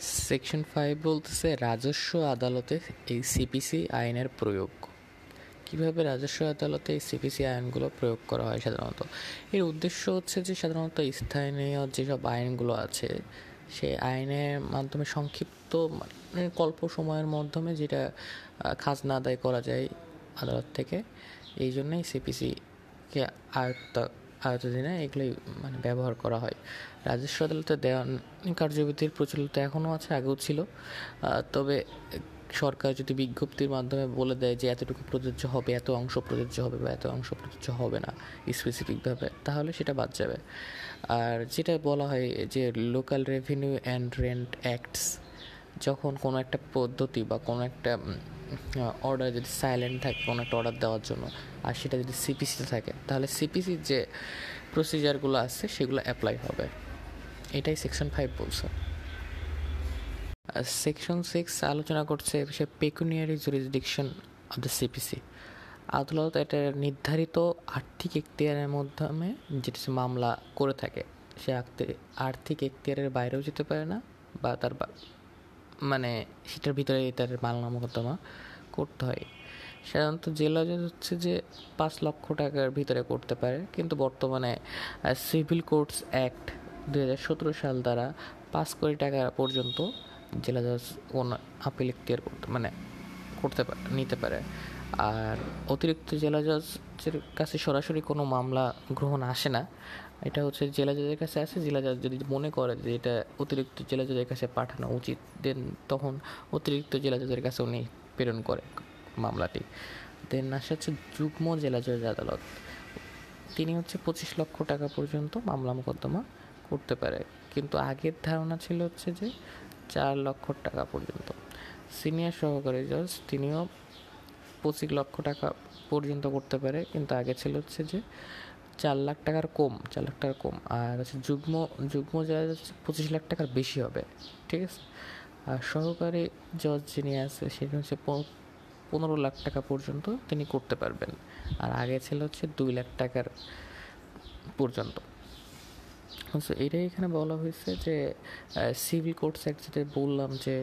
Section five বলতেছে রাজস্ব আদালতে এই সিপিসি আইনের প্রয়োগ। কীভাবে রাজস্ব আদালতে এই সিপিসি আইনগুলো প্রয়োগ করা হয় সাধারণত? এর উদ্দেশ্য হচ্ছে যে সাধারণত স্থানীয় যেসব আইনগুলো আছে, সেই আইনের মাধ্যমে সংক্ষিপ্ত মানে অল্প সময়ের মাধ্যমে যেটা খাজনা আদায় করা যায় আদালত থেকে, এই জন্যই সিপিসিকে আয়ত্ত আয়তদিনে এগুলোই মানে ব্যবহার করা হয়। রাজস্ব আদালতে দেওয়ান কার্যবিধির প্রচলিত এখনও আছে, আগেও ছিল। তবে সরকার যদি বিজ্ঞপ্তির মাধ্যমে বলে দেয় যে এতটুকু প্রযোজ্য হবে, এত অংশ প্রযোজ্য হবে বা এত অংশ প্রযোজ্য হবে না স্পেসিফিকভাবে তাহলে সেটা বাদ যাবে। আর যেটা বলা হয় যে local revenue and rent acts যখন কোনো একটা পদ্ধতি বা কোনো একটা অর্ডার যদি সাইলেন্ট থাকে, কোনো একটা অর্ডার দেওয়ার জন্য, আর সেটা যদি সিপিসিতে থাকে, তাহলে সিপিসির যে প্রসিজারগুলো আছে, সেগুলো অ্যাপ্লাই হবে। এটাই সেকশন ফাইভ বলছে। সেকশন সিক্স আলোচনা করছে সে pecuniary jurisdiction of the CPC আদালত এটা নির্ধারিত আর্থিক এখতিয়ারের মাধ্যমে যেটা মামলা করে থাকে, সে আর্থিক এখতিয়ারের বাইরেও যেতে পারে না, বা তার মানে সেটার ভিতরে তার মামলা মোকদ্দমা করতে হয়। সাধারণত জেলা জজ হচ্ছে যে পাঁচ লক্ষ টাকার ভিতরে করতে পারে, কিন্তু বর্তমানে সিভিল কোর্টস অ্যাক্ট দু হাজার সতেরো সাল দ্বারা পাঁচ কোটি টাকা পর্যন্ত জেলা জজ কোন আপিল এখতিয়ার করতে মানে করতে নিতে পারে। আর অতিরিক্ত জেলা জজের কাছে সরাসরি কোনো মামলা গ্রহণ আসে না। এটা হচ্ছে জেলা জজের কাছে আছে, জেলা জজ যদি মনে করে যে এটা অতিরিক্ত জেলা জজের কাছে পাঠানো উচিত দেন তখন অতিরিক্ত জেলা জজের কাছে উনি প্রেরণ করে মামলাটি। দেন আসে হচ্ছে যুগ্ম জেলা জজ আদালত। তিনি হচ্ছে পঁচিশ লক্ষ টাকা পর্যন্ত মামলা মোকদ্দমা করতে পারে। কিন্তু আগের ধারণা ছিল হচ্ছে যে চার লক্ষ টাকা পর্যন্ত। সিনিয়র সহকারী জজ তিনিও পঁচিশ লক্ষ টাকা পর্যন্ত করতে পারে, কিন্তু আগে ছিল হচ্ছে যে চার লাখ টাকার কম, চার লাখ টাকার কম। আর হচ্ছে যুগ্ম যুগ্ম জজ হচ্ছে পঁচিশ লাখ টাকার বেশি হবে, ঠিক আছে? আর সহকারী জজ যিনি আছে সেটা হচ্ছে পনেরো লাখ টাকা পর্যন্ত তিনি করতে পারবেন। আর আগে ছিল হচ্ছে দুই লাখ টাকার পর্যন্ত। আচ্ছা এটাই এখানে বলা হয়েছে যে সিভিল কোর্টস অ্যাক্ট যেটা বললাম যে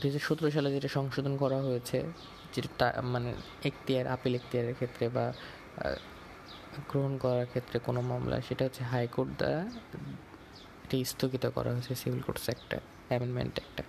দু হাজার সতেরো সালে যেটা সংশোধন করা হয়েছে, যেটা মানে এখতিয়ার, আপিল এখতিয়ারের ক্ষেত্রে বা গ্রহণ করার ক্ষেত্রে কোনো মামলা সেটা হচ্ছে হাইকোর্ট দ্বারা এটি স্থগিত করা হয়েছে সিভিল কোর্টস একটা অ্যামেন্ডমেন্ট একটা